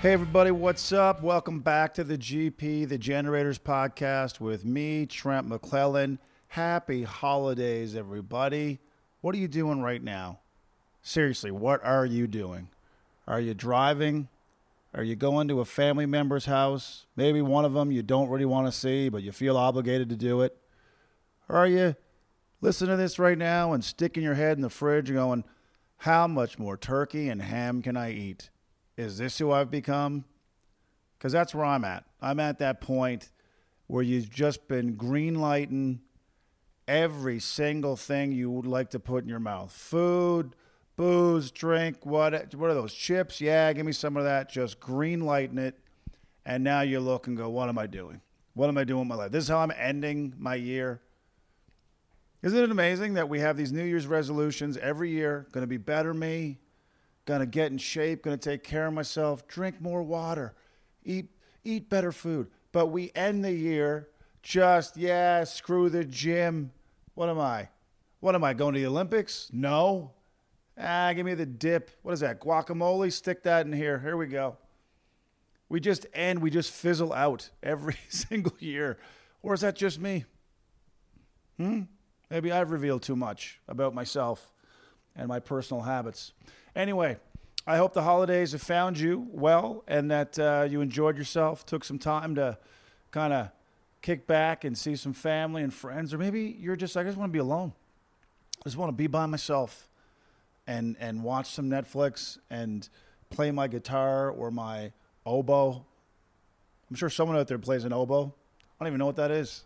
Hey, everybody, what's up? Welcome back to the GP, the Generators Podcast with me, Trent McClellan. Happy holidays, everybody. What are you doing right now? Seriously, what are you doing? Are you driving? Are you going to a family member's house? Maybe one of them you don't really want to see, but you feel obligated to do it? Or are you listening to this right now and sticking your head in the fridge and going, how much more turkey and ham can I eat? Is this who I've become? Because that's where I'm at. I'm at that point where you've just been green lighting every single thing you would like to put in your mouth food, booze, drink, what, what are those chips? Yeah, give me some of that. Just green lighting it. And now you look and go, what am I doing? What am I doing with my life? This is how I'm ending my year. Isn't it amazing that we have these New Year's resolutions every year? Going to be better me, Gonna get in shape, gonna take care of myself, drink more water, eat eat better food. But we end the year just, yeah, screw the gym. What am I? What am I, going to the Olympics? No. Ah, give me the dip. What is that? Guacamole? Stick that in here. Here we go. We just end, we just fizzle out every single year. Or is that just me? Hmm? Maybe I've revealed too much about myself and my personal habits. Anyway, I hope the holidays have found you well and that uh, you enjoyed yourself, took some time to kind of kick back and see some family and friends, or maybe you're just I just want to be alone. I just want to be by myself and and watch some Netflix and play my guitar or my oboe. I'm sure someone out there plays an oboe. I don't even know what that is.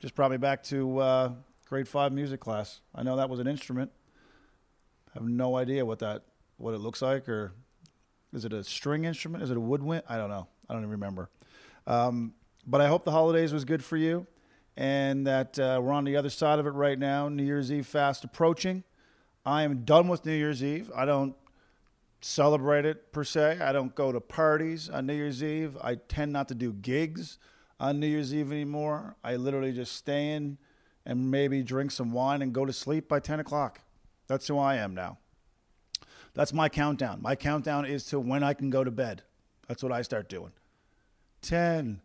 Just brought me back to uh, grade five music class. I know that was an instrument. I have no idea what that what it looks like, or is it a string instrument? Is it a woodwind? I don't know. I don't even remember. Um, but I hope the holidays was good for you, and that uh, we're on the other side of it right now. New Year's Eve fast approaching. I am done with New Year's Eve. I don't celebrate it per se. I don't go to parties on New Year's Eve. I tend not to do gigs on New Year's Eve anymore. I literally just stay in and maybe drink some wine and go to sleep by 10 o'clock. That's who I am now. That's my countdown. My countdown is to when I can go to bed. That's what I start doing. 10,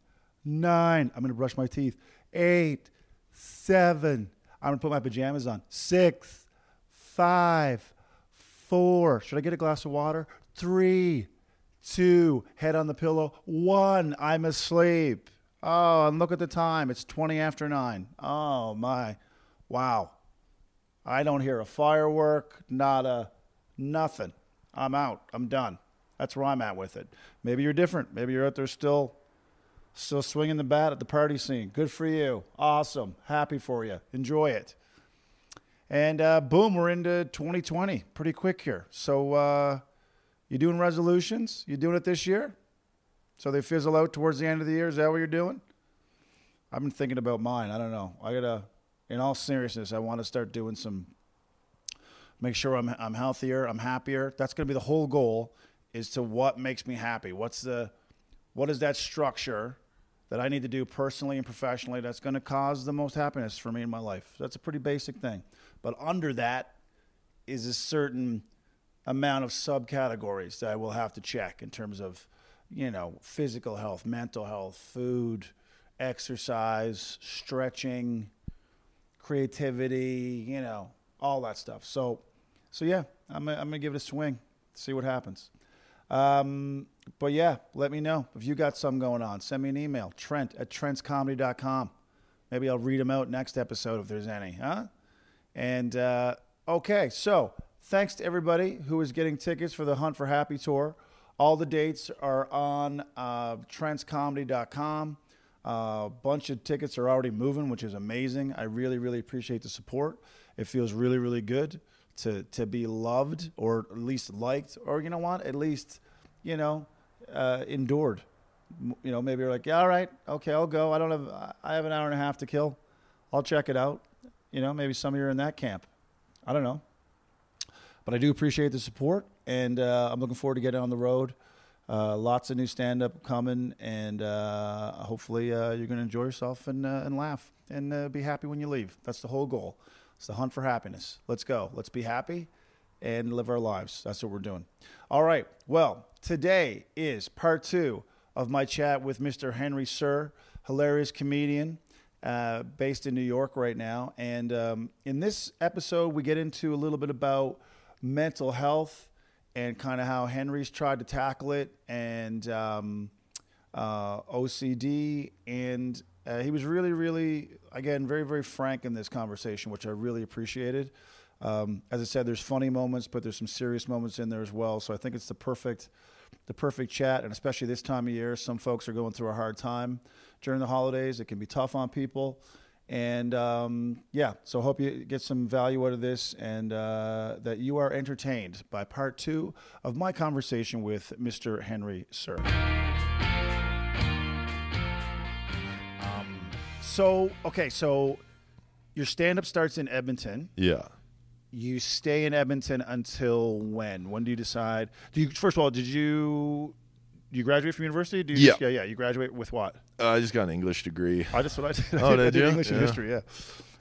9, I'm going to brush my teeth. 8, 7, I'm going to put my pajamas on. 6, 5, 4, should I get a glass of water? 3, 2, head on the pillow. 1, I'm asleep. Oh, and look at the time. It's 20 after 9. Oh, my. Wow. I don't hear a firework, not a nothing. I'm out. I'm done. That's where I'm at with it. Maybe you're different. Maybe you're out there still, still swinging the bat at the party scene. Good for you. Awesome. Happy for you. Enjoy it. And uh, boom, we're into 2020. Pretty quick here. So uh, you doing resolutions? You doing it this year? So they fizzle out towards the end of the year. Is that what you're doing? I've been thinking about mine. I don't know. I gotta in all seriousness, I want to start doing some, make sure I'm, I'm healthier, I'm happier. That's going to be the whole goal is to what makes me happy. What's the, what is that structure that I need to do personally and professionally that's going to cause the most happiness for me in my life? That's a pretty basic thing. But under that is a certain amount of subcategories that I will have to check in terms of, you know, physical health, mental health, food, exercise, stretching, creativity, you know, all that stuff. So, so yeah, I'm gonna, I'm gonna give it a swing, see what happens. Um, but yeah, let me know if you got something going on. Send me an email, Trent at trentscomedy.com. Maybe I'll read them out next episode if there's any, huh? And uh, okay, so thanks to everybody who is getting tickets for the Hunt for Happy tour. All the dates are on uh, trentscomedy.com. A uh, bunch of tickets are already moving, which is amazing. I really, really appreciate the support. It feels really, really good to to be loved or at least liked, or you know what, at least you know uh, endured. You know, maybe you're like, yeah, all right, okay, I'll go. I don't have I have an hour and a half to kill. I'll check it out. You know, maybe some of you are in that camp. I don't know, but I do appreciate the support, and uh, I'm looking forward to getting on the road. Uh, lots of new stand up coming, and uh, hopefully uh, you're going to enjoy yourself and, uh, and laugh and uh, be happy when you leave. That's the whole goal. It's the hunt for happiness. Let's go. Let's be happy and live our lives. That's what we're doing. All right. Well, today is part two of my chat with Mr. Henry Sir, hilarious comedian based in New York right now. And um, in this episode, we get into a little bit about mental health and kind of how Henry's tried to tackle it and um, uh, OCD. And uh, he was really, really, again, very, very frank in this conversation, which I really appreciated. Um, as I said, there's funny moments, but there's some serious moments in there as well. So I think it's the perfect, the perfect chat, and especially this time of year, some folks are going through a hard time during the holidays. It can be tough on people, and um, yeah. So hope you get some value out of this, and uh, that you are entertained by part two of my conversation with Mr. Henry Sir. Um, so okay, so your stand-up starts in Edmonton Yeah. you stay in Edmonton until when? When do you decide? Do you first of all, did you you graduate from university? Do you Yeah. just- yeah, yeah. You graduate with what? Uh, I just got an English degree, I just what I did. I Oh, did, I did did you? English and history. Yeah.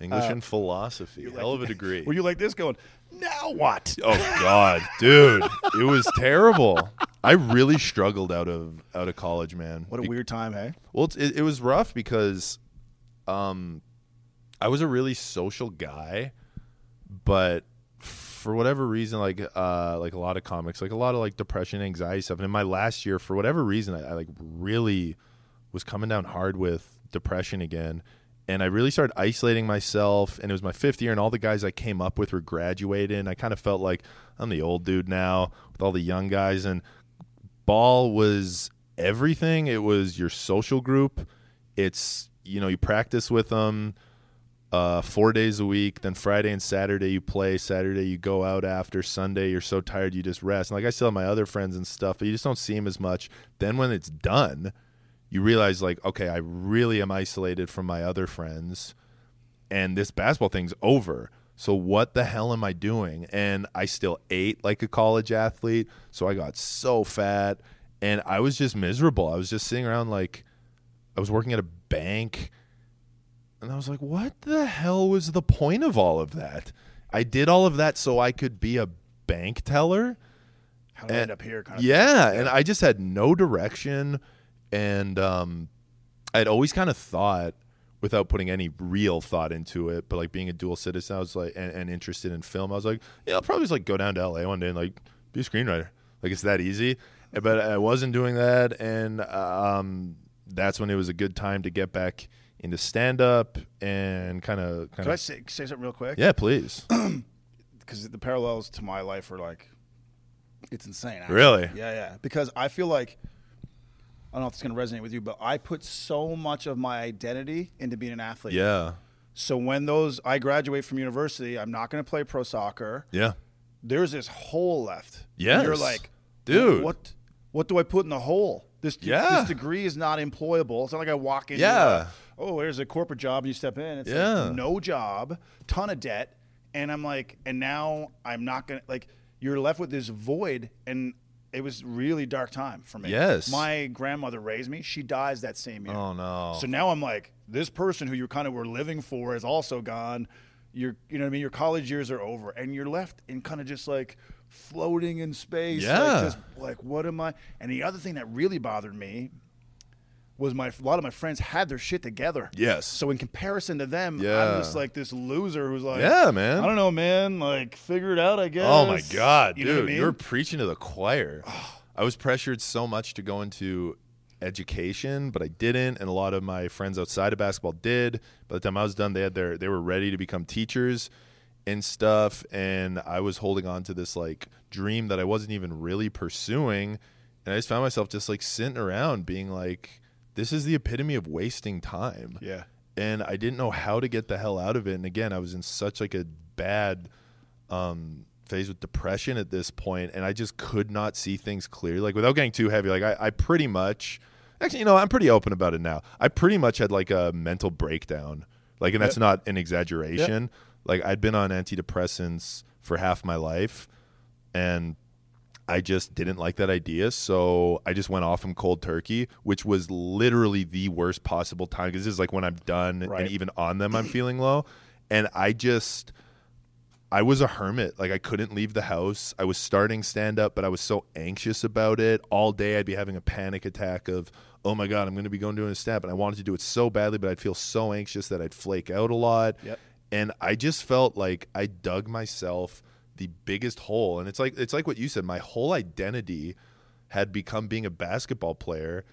English Uh, and philosophy. You're Hell of a degree. Were you like this going? Now what? oh God, dude, it was terrible. I really struggled out of out of college, man. What a Be- weird time, hey? Well, it's, it, it was rough because, um, I was a really social guy, but for whatever reason, like uh, like a lot of comics, like a lot of like depression, anxiety stuff. And in my last year, for whatever reason, I, I like really was coming down hard with depression again. And I really started isolating myself. And it was my fifth year, and all the guys I came up with were graduating. I kind of felt like I'm the old dude now with all the young guys. And ball was everything. It was your social group. It's you know you practice with them uh, four days a week. Then Friday and Saturday you play. Saturday you go out after. Sunday you're so tired you just rest. And like I still have my other friends and stuff, but you just don't see them as much. Then when it's done, you realize like okay, I really am isolated from my other friends, and this basketball thing's over. So what the hell am I doing? And I still ate like a college athlete, so I got so fat and I was just miserable. I was just sitting around like I was working at a bank and I was like, what the hell was the point of all of that? I did all of that so I could be a bank teller. How did I And- end up here? Kind of Yeah, and I just had no direction and um I'd always kind of thought without putting any real thought into it, but like being a dual citizen, I was like and, and interested in film, I was like, yeah, I'll probably just like go down to LA one day and like be a screenwriter. Like it's that easy. But I wasn't doing that and um that's when it was a good time to get back into stand up and kind of Can I say, say something real quick? Yeah, please. Because the parallels to my life are like, it's insane. actually. Really? Yeah, yeah. Because I feel like I don't know if it's going to resonate with you, but I put so much of my identity into being an athlete. Yeah. So when those I graduate from university, I'm not going to play pro soccer. Yeah. There's this hole left. Yeah. You're like, Dude. what? What do I put in the hole? This Yeah. this degree is not employable. It's not like I walk in. Yeah. Oh, there's a corporate job. And you step in. It's Yeah. like no job, ton of debt, and I'm like, and now I'm not gonna like. You're left with this void, and it was really dark time for me. Yes. My grandmother raised me. She dies that same year. Oh no. So now I'm like, this person who you kind of were living for is also gone. Your, you know what I mean? Your college years are over, and you're left in kind of just like floating in space. Yeah. Like, just, like, what am I? And the other thing that really bothered me was my a lot of my friends had their shit together. Yes. So in comparison to them, Yeah. I'm just like this loser who's like, Yeah, man. I don't know, man. Like, figure it out, I guess. Oh my god, You dude, I mean? you're preaching to the choir. Oh. I was pressured so much to go into education, but I didn't, and a lot of my friends outside of basketball did. By the time I was done, they had their they were ready to become teachers and stuff, and I was holding on to this like dream that I wasn't even really pursuing, and I just found myself just like sitting around being like this is the epitome of wasting time yeah. and I didn't know how to get the hell out of it. And again, I was in such like a bad um, phase with depression at this point, and I just could not see things clearly. Like without getting too heavy, like I, I pretty much, actually, you know, I'm pretty open about it now. I pretty much had like a mental breakdown, like, and that's Yep. not an exaggeration. Like I'd been on antidepressants for half my life, and I just didn't like that idea, so I just went off from cold turkey, which was literally the worst possible time because this is like when I'm done Right. and even on them I'm feeling low, and I just I was a hermit. Like I couldn't leave the house. I was starting stand up, but I was so anxious about it. All day I'd be having a panic attack of, "Oh my god, I'm going to be going doing a stand up." And I wanted to do it so badly, but I'd feel so anxious that I'd flake out a lot. Yep. And I just felt like I dug myself the biggest hole. And it's like it's like what you said, my whole identity had become being a basketball player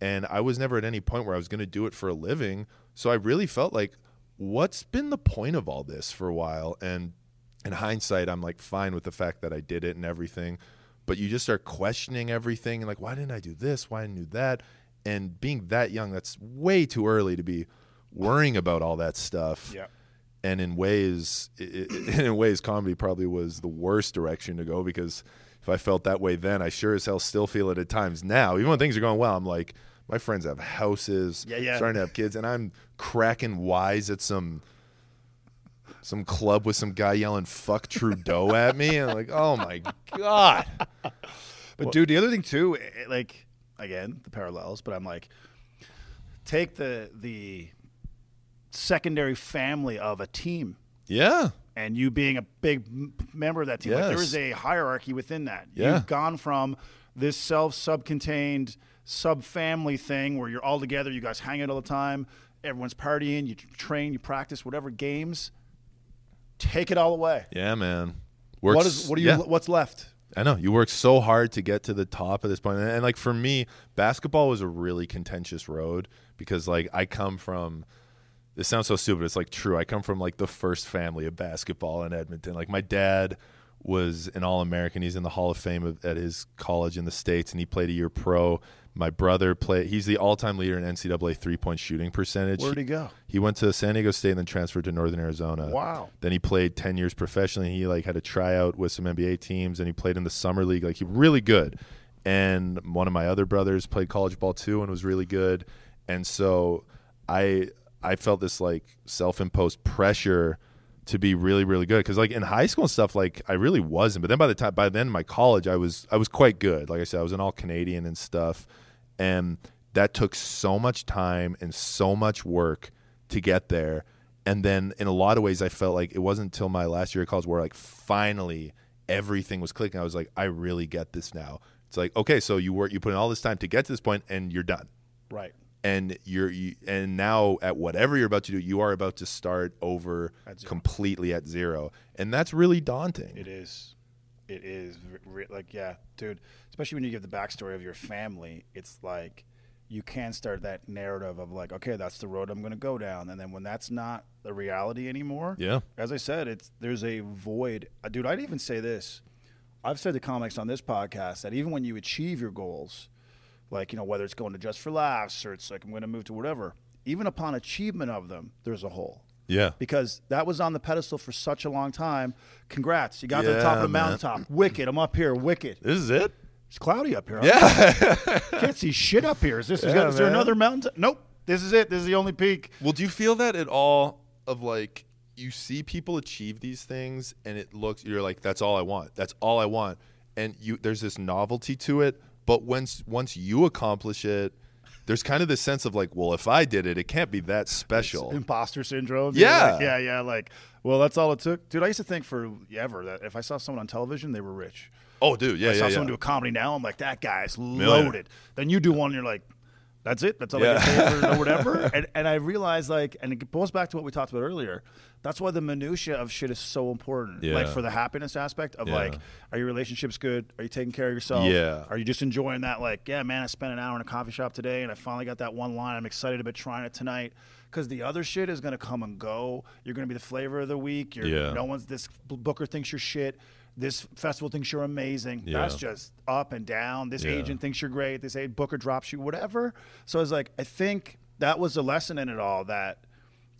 and I was never at any point where I was going to do it for a living. So I really felt like what's been the point of all this for a while and in hindsight, I'm like fine with the fact that I did it and everything, but you just start questioning everything and like, why didn't I do this? Why didn't I do that? And being that young, that's way too early to be worrying about all that stuff. Yeah. And in ways, in ways, comedy probably was the worst direction to go because if I felt that way then, I sure as hell still feel it at times now. Even when things are going well, I'm like, my friends have houses, yeah, yeah. starting to have kids, and I'm cracking wise at some some club with some guy yelling "fuck Trudeau" at me, and I'm like, oh my god. But well, dude, the other thing too, it, eh, like again the parallels, but I'm like, take the the secondary family of a team. Yeah. And you being a big member of that team, yes. like there is a hierarchy within that. Yeah. You've gone from this self sub-contained sub family thing where you're all together, you guys hang out all the time, everyone's partying, you train, you practice, whatever games take it all away. Yeah, man. Works, what is what do you? Yeah. What's left? I know you work so hard to get to the top of this point, and, and like for me, basketball was a really contentious road because like I come from. This sounds so stupid. It's like true. I come from like the first family of basketball in Edmonton. Like my dad was an All American. He's in the Hall of Fame at his college in the states, and he played a year pro. My brother played. He's the all-time leader in NCAA three-point shooting percentage. Where'd he go? He went to San Diego State and then transferred to Northern Arizona. Wow. Then he played ten years professionally. He like had a tryout with some NBA teams, and he played in the summer league. Like he really good. And one of my other brothers played college ball too, and was really good. And so I I felt this like self-imposed pressure to be really really good because like in high school and stuff like i really wasn't but then by the time by then my college i was i was quite good like i said i was an all canadian and stuff and that took so much time and so much work to get there. And then in a lot of ways, I felt like it wasn't until my last year of college where like finally everything was clicking. I was like, I really get this now. It's like, okay, so you work, you put in all this time to get to this point and you're done. Right. And you're, you, and now at whatever you're about to do, you are about to start over at completely at zero. And that's really daunting. It is. It is like, yeah, dude, especially when you give the backstory of your family, it's like you can start that narrative of like, okay, that's the road I'm going to go down, and then when that's not the reality anymore, yeah. As I said, it's there's a void, uh, dude. I'd even say this. I've said to comics on this podcast that even when you achieve your goals, like you know whether it's going to just for laughs or it's like I'm going to move to whatever, even upon achievement of them, there's a hole. Yeah. Because that was on the pedestal for such a long time. Congrats. You got yeah, to the top of the mountaintop. Wicked. I'm up here. Wicked. This is it? It's cloudy up here. Yeah. Can't see shit up here. Is this yeah, is, there another mountain? Nope. This is it. This is the only peak. Well, do you feel that at all of like you see people achieve these things and it looks you're like that's all I want. That's all I want. And you there's this novelty to it, but once once you accomplish it, there's kind of this sense of like, well, if I did it, it can't be that special. It's imposter syndrome. Yeah. Like, yeah, yeah. Like, well, that's all it took. Dude, I used to think forever that if I saw someone on television, they were rich. Oh, dude, yeah, I yeah. saw yeah. someone do a comedy now. I'm like, that guy's loaded. Then you do one, and you're like, that's it. That's all yeah. I get paid or whatever. and, and I realized like, and it goes back to what we talked about earlier. That's why the minutia of shit is so important. Yeah. Like for the happiness aspect of yeah. like, are your relationships good? Are you taking care of yourself? Yeah. Are you just enjoying that? Like, yeah, man, I spent an hour in a coffee shop today, and I finally got that one line. I'm excited about trying it tonight because the other shit is gonna come and go. You're gonna be the flavor of the week. You're, yeah. No one's this booker thinks you're shit this festival thinks you're amazing. Yeah. That's just up and down. This yeah. agent thinks you're great. This agent booker drops you, whatever. So it's like I think that was a lesson in it all. That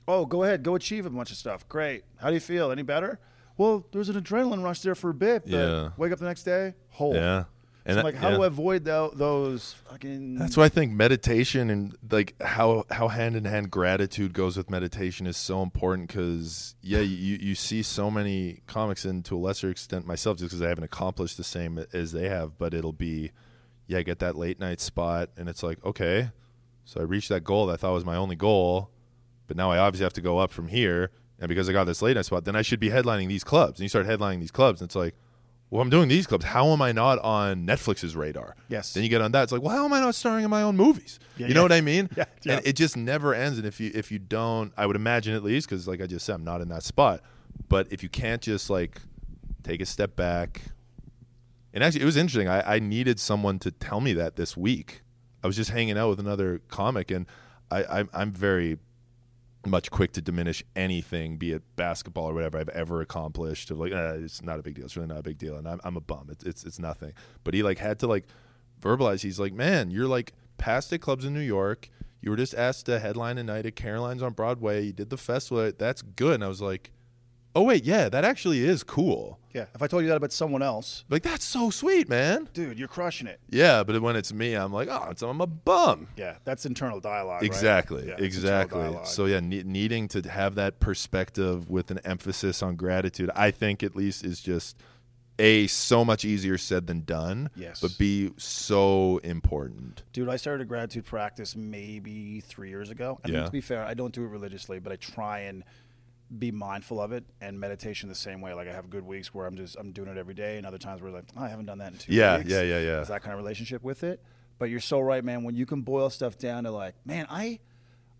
oh, go ahead, go achieve a bunch of stuff. Great. How do you feel? Any better? Well, there's an adrenaline rush there for a bit. But yeah. Wake up the next day, whole. Yeah. And so like, how yeah. do I avoid those fucking? That's why I think meditation and like how how hand in hand gratitude goes with meditation is so important. Because yeah, you you see so many comics, and to a lesser extent myself, just because I haven't accomplished the same as they have. But it'll be, yeah, get that late night spot, and it's like okay, so I reached that goal that I thought was my only goal, but now I obviously have to go up from here. and because I got this late night spot, then I should be headlining these clubs. And you start headlining these clubs, and it's like, well, I'm doing these clubs. How am I not on Netflix's radar? Yes. Then you get on that. It's like, well, how am I not starring in my own movies? Yeah, you know yeah. what I mean? Yeah, yeah. And it just never ends. And if you if you don't, I would imagine at least because like I just said, I'm not in that spot. But if you can't just like take a step back, and actually, it was interesting. I, I needed someone to tell me that this week. I was just hanging out with another comic, and I, I'm, I'm very much quick to diminish anything, be it basketball or whatever I've ever accomplished. Of like, eh, it's not a big deal. It's really not a big deal, and I'm, I'm a bum. It's, it's it's nothing. But he like had to like verbalize. He's like, man, you're like passed at clubs in New York. You were just asked to headline a night at Caroline's on Broadway. You did the festival. That's good. And I was like, oh wait, yeah, that actually is cool. Yeah. If I told you that about someone else, Like that's so sweet, man. dude, you're crushing it. Yeah, but when it's me, I'm like, oh, it's, I'm a bum. Yeah, that's internal dialogue. right? Exactly, Yeah, it's internal exactly. dialogue. So yeah, ne- needing to have that perspective with an emphasis on gratitude, I think at least is just a so much easier said than done. Yes. but b so important. Dude, I started a gratitude practice maybe three years ago. I mean, Yeah. to be fair, I don't do it religiously, but I try and be mindful of it and meditation the same way. Like I have good weeks where I'm just I'm doing it every day, and other times where like oh, I haven't done that in two Yeah, weeks. yeah, yeah, yeah. It's that kind of relationship with it. But you're so right, man. When you can boil stuff down to like, man, I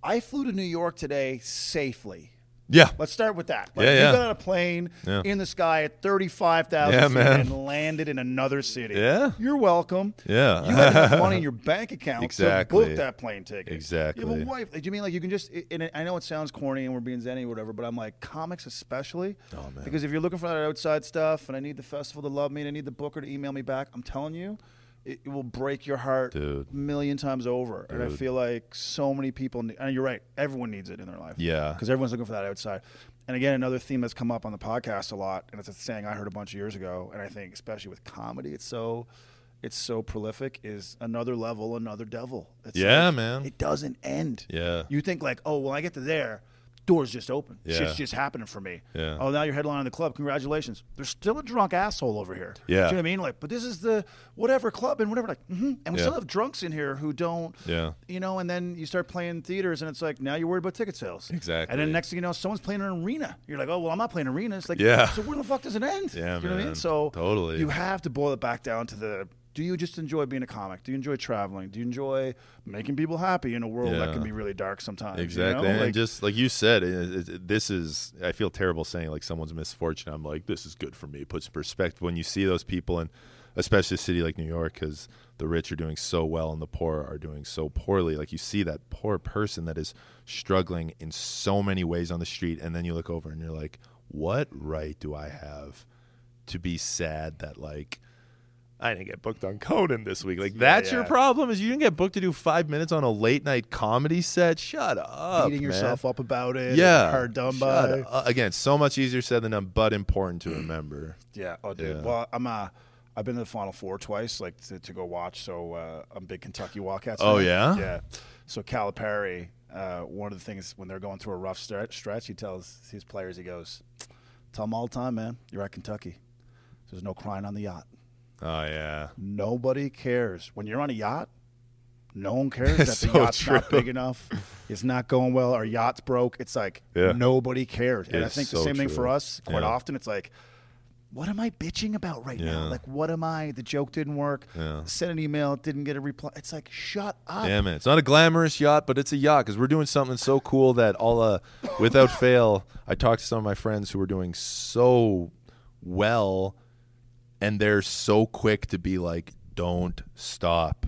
I flew to New York today safely. Yeah, Let's start with that. Like, Yeah, You got on a plane Yeah. in the sky at 35,000 Yeah, feet man. and landed in another city. Yeah. You're welcome. Yeah. You have money in your bank account Exactly. to book that plane ticket. You Exactly. have a wife. Do you mean like you can just, and I know it sounds corny and we're being zenny or whatever, but I'm like, comics especially. Oh, man. Because if you're looking for that outside stuff and I need the festival to love me and I need the booker to email me back, I'm telling you, it, it will break your heart Dude. a million times over. And I feel like so many people, ne- and you're right, everyone needs it in their life yeah, because everyone's looking for that outside. And again, another theme that's come up on the podcast a lot, and it's a saying I heard a bunch of years ago, and I think especially with comedy, it's so it's so prolific. Is another level, another devil. It's Yeah, like, man. It doesn't end. yeah, You think like, oh, well, I get to there, doors just open. Yeah. Shit's just happening for me. Yeah. Oh, now you're headlining the club. Congratulations. There's still a drunk asshole over here. Yeah. Do you know what I mean? Like, but this is the whatever club and whatever. Like, mm-hmm. and we Yeah. still have drunks in here who don't yeah, you know, and then you start playing theaters, and it's like now you're worried about ticket sales. Exactly. And then next thing you know, someone's playing an arena. You're like, oh well, I'm not playing arena. It's like, Yeah. So where the fuck does it end? Yeah, you know what I mean? man. So Totally. you have to boil it back down to the. Do you just enjoy being a comic? Do you enjoy traveling? Do you enjoy making people happy in a world that can be really dark sometimes? you exactly. know? And Like, just like you said, it, it, it- this is. I feel terrible saying like someone's misfortune. I'm like, this is good for me. It puts perspective when you see those people, and especially a city like New York, because the rich are doing so well and the poor are doing so poorly. Like you see that poor person that is struggling in so many ways on the street, and then you look over and you're like, what right do I have to be sad that like. I didn't get booked on Conan this week. Like that's your yeah. problem is you didn't get booked to do five minutes on a late night comedy set. Shut up, beating man. yourself up about it. Yeah, hard done Shut by. up. Again, so much easier said than done, but important to remember. Yeah. Oh, dude. Yeah. Well, I'm uh, I've been to the Final Four twice, like to, to go watch. So uh, I'm big Kentucky Wildcats. Oh, fan. yeah? Yeah. So Calipari, uh, one of the things when they're going through a rough stretch, stretch, he tells his players, he goes, "Tell them all the time, man. You're at Kentucky. There's no crying on the yacht. Oh yeah, Nobody cares when you're on a yacht." No one cares that the so yacht's not big enough. It's not going well. Our yacht's broke. It's like Yeah. nobody cares. And I It's think the so same thing for us. Quite Yeah. often, it's like, what am I bitching about right now? Like, what am I? The joke didn't work. Yeah. Sent an email, didn't get a reply. It's like, shut up. yeah, man. It's not a glamorous yacht, but it's a yacht because we're doing something so cool that all uh, without fail, I talked to some of my friends who were doing so well, and they're so quick to be like, "Don't stop,"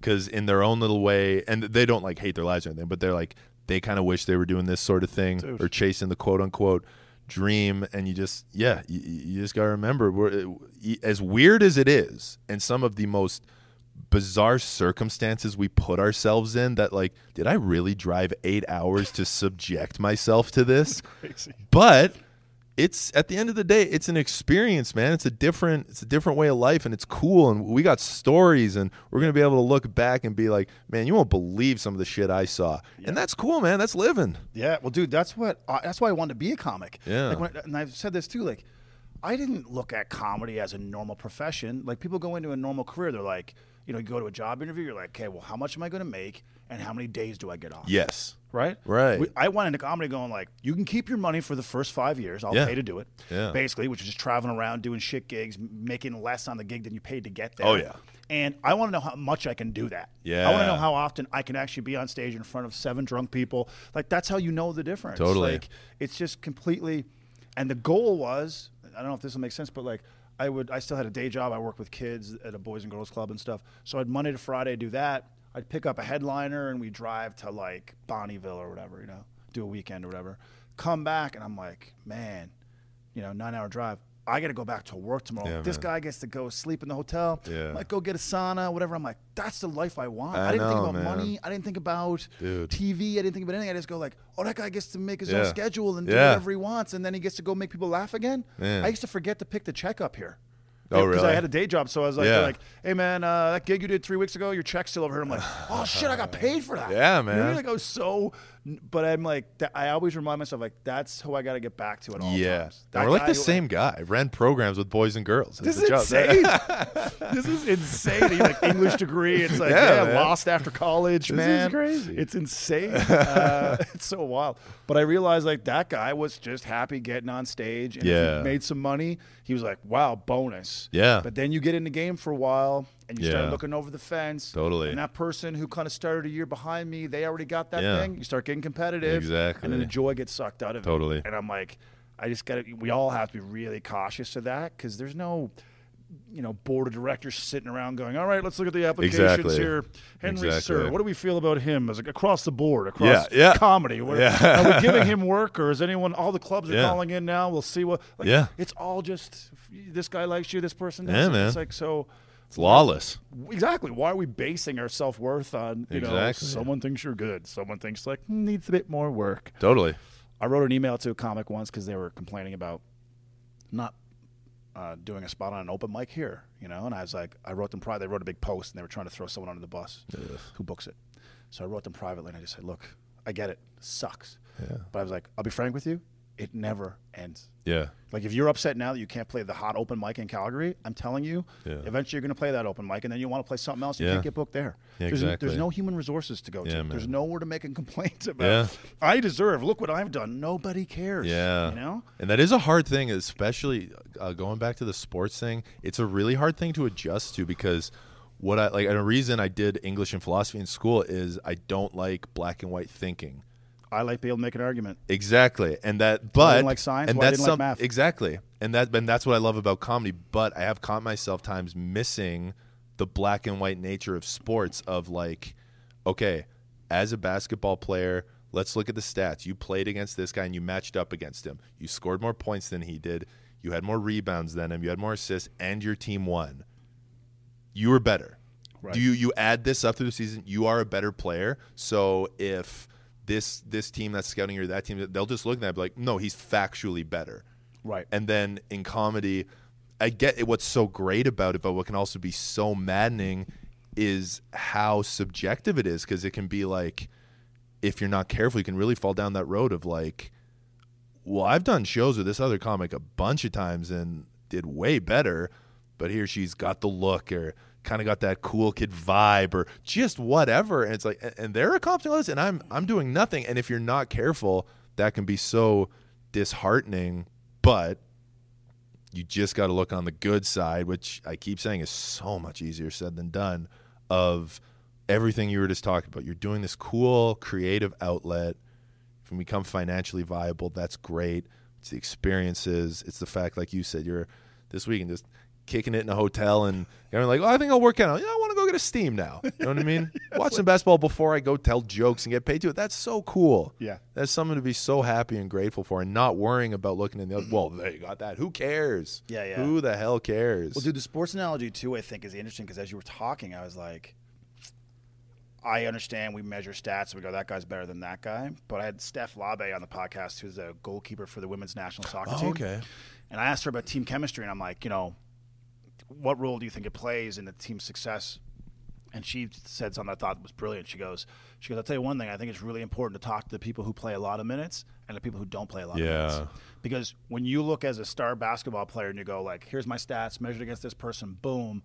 because in their own little way, and they don't like hate their lives or anything, but they're like they kind of wish they were doing this sort of thing Dude. or chasing the quote unquote dream and you just yeah you, you just gotta remember we're uh, as weird as it is and some of the most bizarre circumstances we put ourselves in that like did i really drive eight hours to subject myself to this Crazy. but it's at the end of the day it's an experience man it's a different it's a different way of life and it's cool and we got stories and we're gonna be able to look back and be like man you won't believe some of the shit i saw and that's cool man that's living Yeah, well, dude, that's what. I that's why I wanted to be a comic. Yeah. Like when, and I've said this too. Like, I didn't look at comedy as a normal profession. Like people go into a normal career, they're like, you know, you go to a job interview, you're like, okay, well, how much am I going to make, and how many days do I get off? yes right? Right. We, I went into comedy going like, you can keep your money for the first five years. I'll Yeah. pay to do it. Yeah. Basically, which is just traveling around doing shit gigs, making less on the gig than you paid to get oh, there. Oh, yeah. And I want to know how much I can do that. Yeah. I want to know how often I can actually be on stage in front of seven drunk people. Like that's how you know the difference. Totally. Like it's just completely. And the goal was, I don't know if this will make sense, but like I would, I still had a day job. I worked with kids at a boys and girls club and stuff. So I'd Monday to Friday do that. I'd pick up a headliner and we drive to like Bonnyville or whatever, you know, do a weekend or whatever. Come back and I'm like, man, you know, nine hour drive. I got to go back to work tomorrow. Yeah, this man. guy gets to go sleep in the hotel. Yeah. Might go get a sauna, whatever. I'm like, that's the life I want. I, I didn't think about man. money. I didn't think about Dude. TV. I didn't think about anything. I just go like, oh, that guy gets to make his own schedule and do Yeah. whatever he wants, and then he gets to go make people laugh again. Man. I used to forget to pick the check up here. Oh, Because I had a day job, so I was like, Yeah. like, "Hey man, uh, that gig you did three weeks ago, your check's still over here." I'm like, "Oh shit, I got paid for that." Yeah, You know what I mean? man. Like I was so, but I'm like, that, I always remind myself like that's who I got to get back to at all Yeah. times. And That we're like guy the who- same guy. Ran programs with boys and girls. This is insane. this is insane. He, like English degree. It's like Yeah, yeah, lost after college, This is man. crazy. It's insane. Uh, it's so wild. But I realized like that guy was just happy getting on stage. And if Yeah. he made some money. He was like, wow, bonus. Yeah. But then you get in the game for a while and you start Yeah. looking over the fence. Totally. And that person who kind of started a year behind me, they already got that Yeah. thing. You start getting competitive. Exactly. And then the joy gets sucked out of Totally. it. Totally. And I'm like, I just got to, we all have to be really cautious of that because there's no, you know, board of directors sitting around going, all right, let's look at the applications Exactly. here. Henry Exactly. Sir, what do we feel about him as like across the board, across Yeah, yeah. comedy? Yeah. Are we giving him work or is anyone, all the clubs are Yeah. calling in now? We'll see what, like, Yeah. it's all just, this guy likes you, this person Yeah, doesn't. man. It's like, so It's lawless. exactly. Why are we basing our self worth on, you know, someone thinks you're good. Someone thinks like, "Hmm, needs a bit more work. Totally. I wrote an email to a comic once because they were complaining about not uh, doing a spot on an open mic here, you know. And I was like, I wrote them private. They wrote a big post and they were trying to throw someone under the bus who books it. So I wrote them privately and I just said, look, I get it, it sucks, Yeah. but I was like, I'll be frank with you, it never ends. Yeah. Like if you're upset now that you can't play the hot open mic in Calgary, I'm telling you, Yeah. eventually you're going to play that open mic, and then you want to play something else, you Yeah. can't get booked there. Yeah, there's, exactly. there's no human resources to go Yeah, to. There's nowhere to make a complaint about. Yeah. I deserve. Look what I've done. Nobody cares. Yeah. you know. And that is a hard thing, especially uh, going back to the sports thing. It's a really hard thing to adjust to because what I like, and a reason I did English and philosophy in school is I don't like black and white thinking. I like being able to make an argument. Exactly, and that, but I didn't like science, and that's didn't like math. exactly, and that, and that's what I love about comedy. But I have caught myself times missing the black and white nature of sports. Of like, okay, as a basketball player, let's look at the stats. You played against this guy and you matched up against him. You scored more points than he did. You had more rebounds than him. You had more assists, and your team won. You were better. Right. Do you you add this up through the season? You are a better player. So if this this team that's scouting you or that team, they'll just look at that be like, no, he's factually better. Right. And then in comedy, I get it, what's so great about it, but what can also be so maddening is how subjective it is because it can be like, if you're not careful, you can really fall down that road of like, well, I've done shows with this other comic a bunch of times and did way better, but he or she's got the look or kind of got that cool kid vibe or just whatever. And it's like, and- and they're accomplishing all this, and I'm I'm doing nothing. And if you're not careful, that can be so disheartening. But you just got to look on the good side, which I keep saying is so much easier said than done. Of everything you were just talking about, you're doing this cool creative outlet. If you become financially viable, that's great. It's the experiences. It's the fact, like you said, you're this weekend just kicking it in a hotel and you're like, oh, I think I'll work out. Yeah, I want to go get a steam now. You know what I mean? Watch Watching basketball before I go tell jokes and get paid to it. That's so cool. Yeah. That's something to be so happy and grateful for and not worrying about looking in the other. Well, they got that. Who cares? Yeah, yeah. Who the hell cares? Well, dude, the sports analogy too, I think, is interesting because as you were talking, I was like, I understand we measure stats. We go, that guy's better than that guy. But I had Steph Labbé on the podcast, who's a goalkeeper for the women's national soccer Oh, team. okay. And I asked her about team chemistry, and I'm like, you know, what role do you think it plays in the team's success? And she said something I thought was brilliant. She goes, she goes, I'll tell you one thing. I think it's really important to talk to the people who play a lot of minutes and the people who don't play a lot Yeah. of minutes. Because when you look as a star basketball player and you go like, here's my stats measured against this person, boom,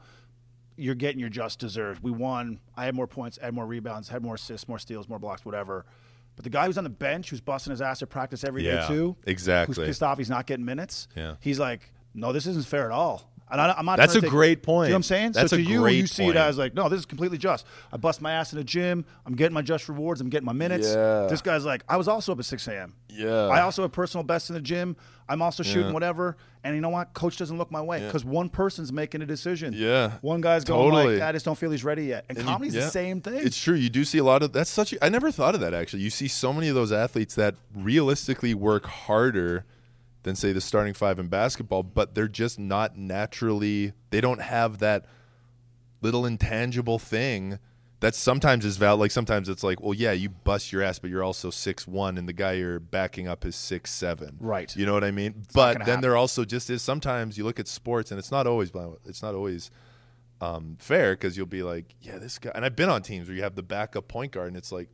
you're getting your just deserved. We won. I had more points, I had more rebounds, had more assists, more steals, more blocks, whatever. But the guy who's on the bench, who's busting his ass at practice every day Yeah, too, exactly. who's pissed off he's not getting minutes. Yeah. he's like, no, this isn't fair at all. And I, I'm not. That's a take- great Do you know what I'm saying? That's so a to you, you see point. it as like, no, this is completely just. I bust my ass in the gym. I'm getting my just rewards. I'm getting my minutes. Yeah. This guy's like, I was also up at 6 a.m. Yeah. I also have personal bests in the gym. I'm also shooting Yeah. whatever. And you know what? Coach doesn't look my way because one person's making a decision. Yeah. One guy's going Totally. like, I just don't feel he's ready yet. And, And you- comedy's yeah. the same thing. It's true. You do see a lot of that's such. A, I never thought of that actually. You see so many of those athletes that realistically work harder than say the starting five in basketball, but they're just not naturally. They don't have that little intangible thing that sometimes is valid. Like sometimes it's like, well, yeah, you bust your ass, but you're also six one, and the guy you're backing up is six seven. Right. You know what I mean? not but then happen. there also just is sometimes you look at sports, and it's not always. It's not always um, fair because you'll be like, yeah, this guy. And I've been on teams where you have the backup point guard, and it's like,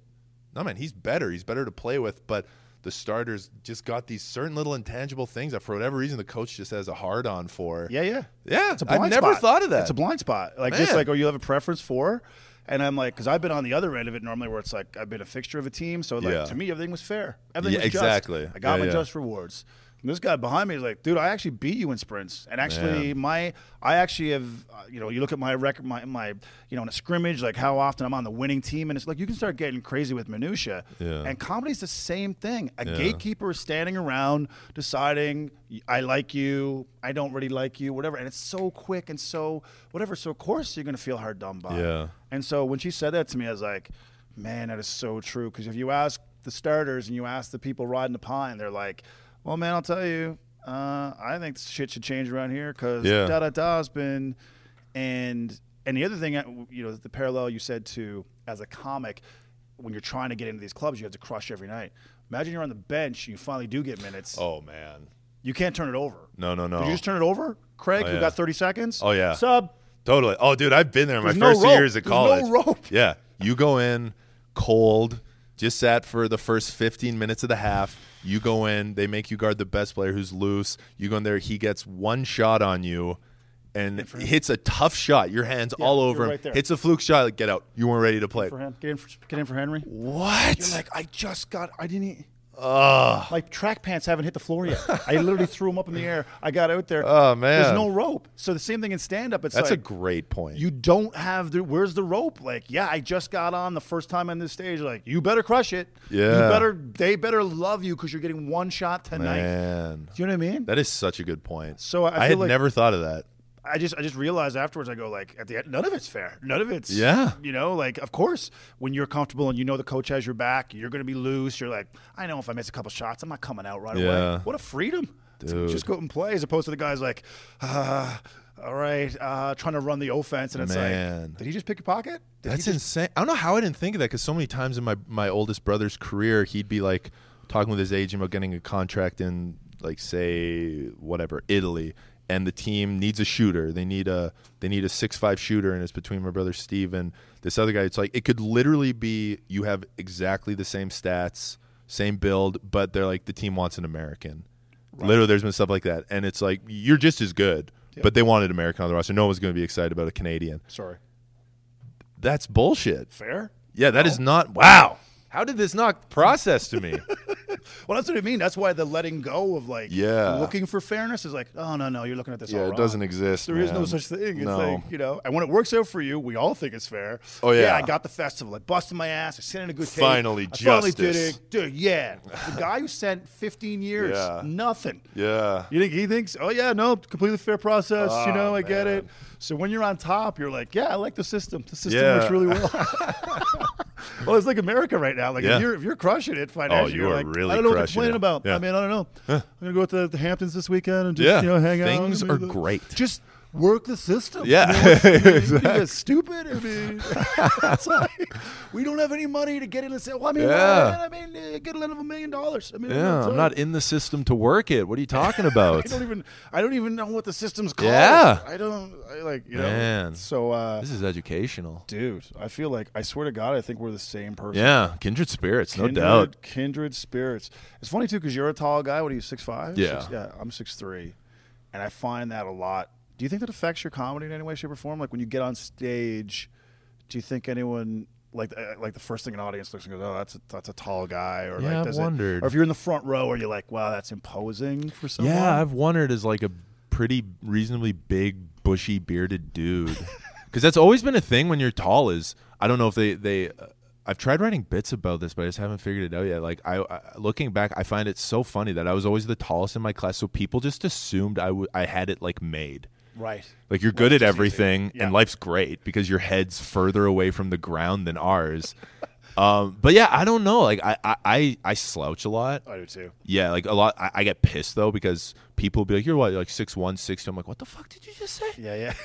no man, he's better. He's better to play with, but the starters just got these certain little intangible things that for whatever reason the coach just has a hard on for. yeah, yeah. yeah. It's a blind I've never spot. thought of that. It's a blind spot. Like just like, or you have a preference for. And I'm like, because I've been on the other end of it normally, where it's like I've been a fixture of a team, so like Yeah. to me everything was fair. Everything Yeah, was just. exactly. I got Yeah, my just rewards. And this guy behind me is like, dude, I actually beat you in sprints, and actually my, I actually have, uh, you know, you look at my record, my, my, you know, in a scrimmage, like how often I'm on the winning team, and it's like you can start getting crazy with minutia. Yeah. And comedy's the same thing. A Yeah. gatekeeper is standing around deciding, I like you, I don't really like you, whatever. And it's so quick and so whatever. So of course you're gonna feel hard done by. Yeah. And so when she said that to me, I was like, man, that is so true. Because if you ask the starters and you ask the people riding the pine, they're like, well, man, I'll tell you, uh, I think shit should change around here because Yeah. da da da has been, and and the other thing, uh, you know, the parallel you said to as a comic, when you're trying to get into these clubs, you have to crush every night. Imagine you're on the bench, you finally do get minutes. oh man. You can't turn it over. No, no, no. Did you just turn it over, Craig? Oh, yeah. got 30 seconds? Oh, yeah. Sub. Totally. Oh, dude, I've been there my There's no first two rope. years at There's no rope. Yeah, you go in cold, just sat for the first 15 minutes of the half. You go in, they make you guard the best player who's loose. You go in there, he gets one shot on you, and hits a tough shot. Your hands all over him. right. Hits a fluke shot. Like, get out. You weren't ready to play. For him. Get in for, get in for Henry. What? You're like, I just got, I didn't, e-" Ugh. my track pants haven't hit the floor yet. I literally threw them up in the air. I got out there. Oh, man. There's no rope. So the same thing in stand up. It's That's a great point. you don't have the, where's the rope? Like, yeah, I just got on the first time on this stage. Like, you better crush it. You Yeah. better, they better love you because you're getting one shot tonight. Man, Do you know what I mean? that is such a good point. So I I, had like- never thought of that. I just I just realized afterwards I go like at the end none of it's fair. None of it's Yeah. You know, like of course when you're comfortable and you know the coach has your back, you're gonna be loose. You're like, I know if I miss a couple shots, I'm not coming out right away. What a freedom. Dude. just go out and play as opposed to the guys like, uh, all right, uh, trying to run the offense and it's Man. like, did he just pick your pocket? Did That's just- insane. I don't know how I didn't think of that because so many times in my my oldest brother's career, he'd be like talking with his agent about getting a contract in like say whatever Italy, and the team needs a shooter. They need a they need a six five shooter, and it's between my brother Steve and this other guy. It's like it could literally be you have exactly the same stats, same build, but they're like the team wants an American. Literally, there's been stuff like that, and it's like you're just as good. But they wanted American on the roster. No one's going to be excited about a Canadian. Sorry. That's bullshit. Fair? Yeah, that is not. Wow. How did this not process to me? Well, that's what I mean. That's why the letting go of like Yeah. looking for fairness is like, oh no, no, you're looking at this. Yeah, it doesn't exist, There is no such thing. It's No. like you know, and when it works out for you, we all think it's fair. Oh, yeah. yeah I got the festival. I busted my ass. I sent in a good tape. Finally, I finally did it, dude. Yeah, the guy who sent 15 years, Yeah. nothing. yeah. You think he thinks, oh yeah, no, completely fair process. you Oh, know, ah, I get it. So when you're on top, you're like, yeah, I like the system. The system Yeah. works really well. well, it's like America right now. Like Yeah. if you're if you're crushing it financially, oh, you you're are like, really I don't know what they're complaining it. about. Yeah. I mean, I don't know. I'm gonna go to the Hamptons this weekend and just you know hang out. Things I mean, are great. Just work the system. Yeah. I mean, what's- I mean, you Exactly. stupid. I mean, it's like, we don't have any money to get in and say, well, I mean, Yeah. I mean, get a little of a million dollars. I mean, Yeah, I'm not in the system to work it. What are you talking about? I don't even I don't even know what the system's called. Yeah. I don't I like you know. Man. So uh this is educational. dude, I feel like I swear to God I think we're the same person. Yeah, kindred spirits, no doubt. Kindred spirits. It's funny too because you're a tall guy. What are you, six five? Yeah. yeah. I'm six three, and I find that a lot. Do you think that affects your comedy in any way, shape, or form? Like when you get on stage, do you think anyone like uh, like the first thing an audience looks and goes, oh, that's a, that's a tall guy, or Yeah, like I've does it- wondered. or if you're in the front row, are you like, wow, that's imposing for someone? Yeah, I've wondered as like a pretty reasonably big, bushy, bearded dude, because that's always been a thing when you're tall. Is I don't know if they they. Uh, I've tried writing bits about this, but I just haven't figured it out yet. Like I, I looking back, I find it so funny that I was always the tallest in my class, so people just assumed I w- I had it like made. Right. Like you're good at everything, Yeah. and life's great because your head's further away from the ground than ours. um, but yeah, I don't know. Like I, I, I, I slouch a lot. I do too. Yeah, like a lot. I, I get pissed though because people be like, "You're what, like six one, six two. I'm like, "What the fuck did you just say?" Yeah, yeah.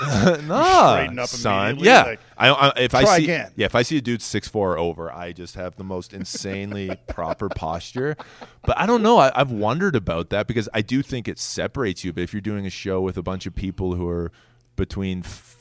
nah, straighten up son. Yeah, like, I, I, if I see, again. yeah, if I see a dude six four or over, I just have the most insanely proper posture. But I don't know. I, I've wondered about that because I do think it separates you. But if you're doing a show with a bunch of people who are between. F-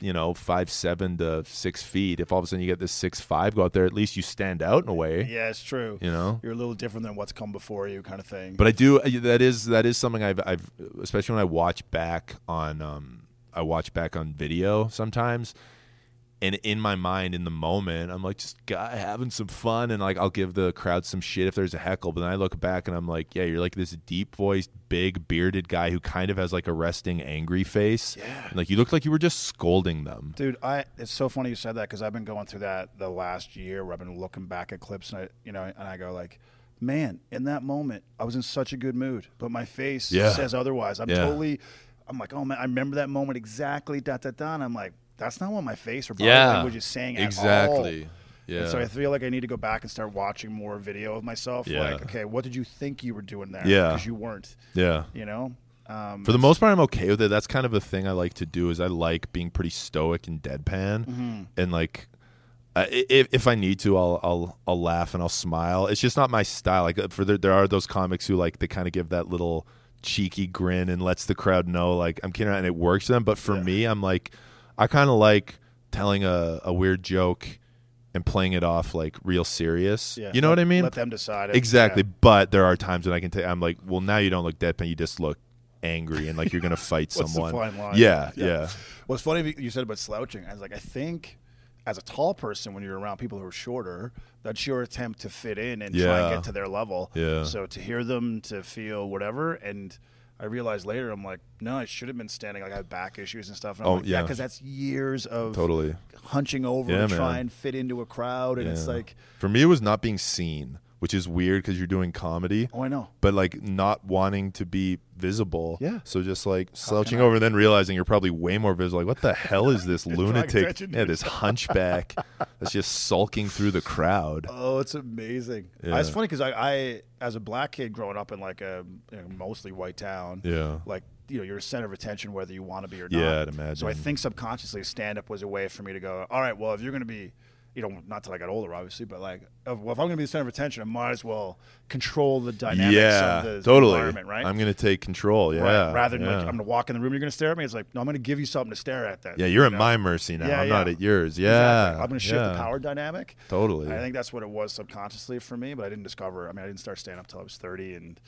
you know, five seven to six feet. If all of a sudden you get this six five go out there, at least you stand out in a way. yeah, it's true. You know, You're a little different than what's come before you, kind of thing. but I do. uh, That is that is something I've I've especially when I watch back on um I watch back on video sometimes, and in my mind in the moment I'm like just guy having some fun and like I'll give the crowd some shit if there's a heckle. But then I look back and I'm like, yeah, you're like this deep voiced, big bearded guy who kind of has like a resting angry face. Yeah. And, like you look like you were just scolding them. Dude, I it's so funny you said that because I've been going through that the last year where I've been looking back at clips and I, you know, and I go like, man, in that moment I was in such a good mood, but my face Yeah. says otherwise. I'm Yeah. totally, I'm like, oh man, I remember that moment exactly. Da da da. And I'm like, that's not what my face or body Yeah. language is saying at all. Exactly. Yeah. And so I feel like I need to go back and start watching more video of myself. Yeah. Like, okay, what did you think you were doing there? Yeah. because you weren't. yeah. You know. Um, For the most part, I'm okay with it. That's kind of a thing I like to do. Is I like being pretty stoic and deadpan, Mm-hmm. and like, uh, if if I need to, I'll I'll I'll laugh and I'll smile. It's just not my style. Like uh, for there, there are those comics who like they kind of give that little cheeky grin and lets the crowd know like I'm kidding, and it works for them. But for Yeah. me, I'm like, I kind of like telling a a weird joke and playing it off like real serious. yeah, you know let- what I mean? Let them decide. It. Exactly. Yeah. But there are times when I can take. I'm like, well, now you don't look deadpan. You just look angry and like you're gonna fight What's someone. Yeah, Yeah. yeah, Well, it's funny you said about slouching. I was like, I think as a tall person, when you're around people who are shorter, that's your attempt to fit in and try and get to their level. Yeah. So to hear them, to feel whatever, and I realized later, I'm like, no, I should have been standing. Like I have back issues and stuff. And I'm Oh, like, yeah, yeah. because that's years of Totally. hunching over Yeah, and man. try and fit into a crowd, and it's like, For me, it was not being seen, which is weird because you're doing comedy, oh, I know. but like not wanting to be visible. Yeah. So just like slouching over, and then realizing you're probably way more visible. Like, what the hell is this lunatic? Yeah, this hunchback that's just sulking through the crowd. Oh, it's amazing. Yeah. It's funny because I, I, as a black kid growing up in like a you know, mostly white town, Yeah. like you know you're a center of attention whether you want to be or not. Yeah, I'd imagine. So I think subconsciously stand up was a way for me to go, all right, well if you're going to be, you know, not till I got older obviously, but like, if, well if I'm going to be the center of attention, I might as well control the dynamics yeah, of the totally. environment, right? I'm gonna take control. Yeah. Right, Rather than yeah. like I'm going to walk in the room, you're going to stare at me. It's like no, I'm going to give you something to stare at. Then yeah, you're you at my mercy now. Yeah, I'm yeah. not at yours. Yeah. Exactly. I'm going to shift the power dynamic. Totally. I think that's what it was subconsciously for me, but I didn't discover. I mean, I didn't start stand up till I was 30, and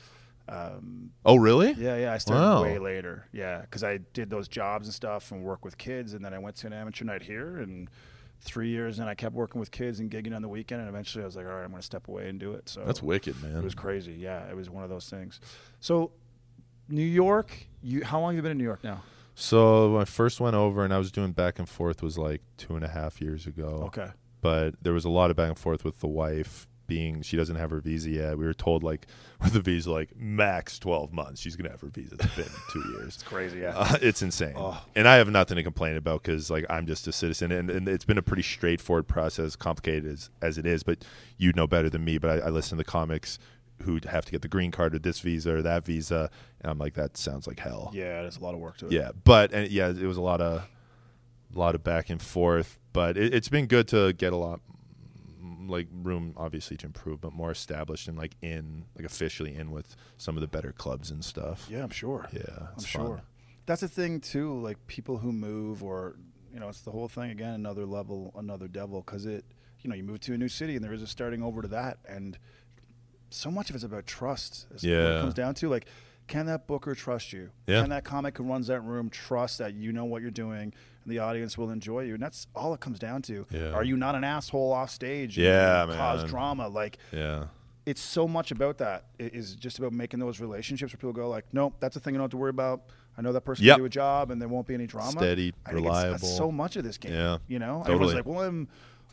um, oh, really? yeah, yeah, I started Wow. way later. Yeah, because I did those jobs and stuff and work with kids, and then I went to an amateur night here, and three years, and I kept working with kids and gigging on the weekend, and eventually I was like, all right, I'm going to step away and do it. So That's wicked, man. it was crazy. Yeah, it was one of those things. So, New York, you how long have you been in New York now? So when I first went over and I was doing back and forth was like two and a half years ago. Okay. But there was a lot of back and forth with the wife being she doesn't have her visa yet. We were told like with the visa like max twelve months. She's gonna have her visa. It's been two years. It's crazy. Yeah. Uh, it's insane, Oh. and I have nothing to complain about because like I'm just a citizen, and, and it's been a pretty straightforward process, complicated as, as it is. But you know better than me. But I, I listen to the comics who have to get the green card or this visa or that visa, and I'm like that sounds like hell. yeah, there's a lot of work to it. Yeah, but and yeah, it was a lot of a lot of back and forth, but it, it's been good to get a lot like room obviously to improve, but more established and like in like officially in with some of the better clubs and stuff. Yeah, I'm sure. Yeah, I'm it's sure. fun. That's the thing too. Like people who move, or you know, it's the whole thing again. Another level, another devil. Because it, you know, you move to a new city, and there is a starting over to that, and so much of it's about trust. What Yeah. it comes down to. Like can that booker trust you? Yeah. Can that comic who runs that room trust that you know what you're doing and the audience will enjoy you? And that's all it comes down to. Yeah. Are you not an asshole off stage? Yeah, Cause drama. Like Yeah. it's so much about that. It is just about making those relationships where people go like, nope, that's a thing you don't have to worry about. I know that person Yep. can do a job and there won't be any drama. Steady, think it's- that's reliable. so much of this game. Yeah, You know, totally. everyone's like, well, I'm,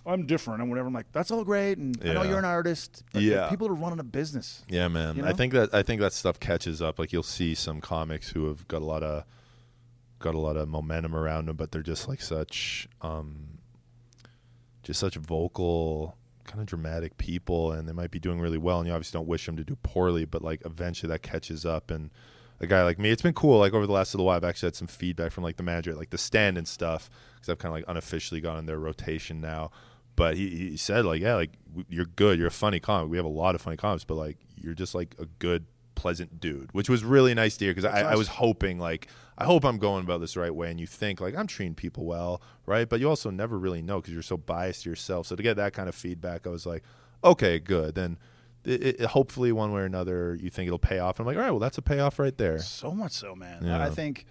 I'm different and whatever. I'm like, that's all great. And I know you're an artist. But Yeah. People are running a business. Yeah, man. You I think that I think that stuff catches up. Like you'll see some comics who have got a lot of got a lot of momentum around them, but they're just like such um just such vocal kind of dramatic people and they might be doing really well and you obviously don't wish them to do poorly, but like eventually that catches up and a guy like me, it's been cool. Like over the last little while, I've actually had some feedback from like the manager, at, like the stand and stuff, because I've kind of like unofficially gone in their rotation now. But he, he said like, yeah, like you're good. You're a funny comic. We have a lot of funny comics, but like you're just like a good, pleasant dude, which was really nice to hear because I, I was hoping like I hope I'm going about this the right way, and you think like I'm treating people well, right? But you also never really know because you're so biased to yourself. So to get that kind of feedback, I was like, okay, good. Then it, it, hopefully one way or another you think it'll pay off. I'm like, all right, well that's a payoff right there. So much so, man. Yeah. I think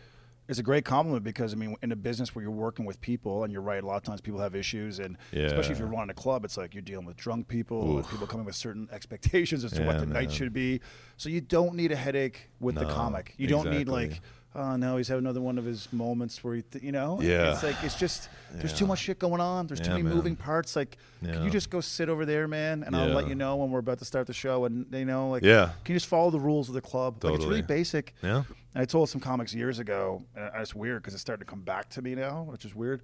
it's a great compliment because I mean, in a business where you're working with people, and you're right, a lot of times people have issues, and especially if you're running a club, it's like you're dealing with drunk people, people coming with certain expectations as to what Yeah, the night should be. So you don't need a headache with the comic. You don't need like. Oh no, he's having another one of his moments where he, th- you know, Yeah. it's like it's just there's too much shit going on. There's too many man. moving parts. Like, can you just go sit over there, man, and I'll let you know when we're about to start the show, and you know, like, Yeah. can you just follow the rules of the club? Like, it's really basic. Yeah. And I told some comics years ago, and it's weird because it's starting to come back to me now, which is weird.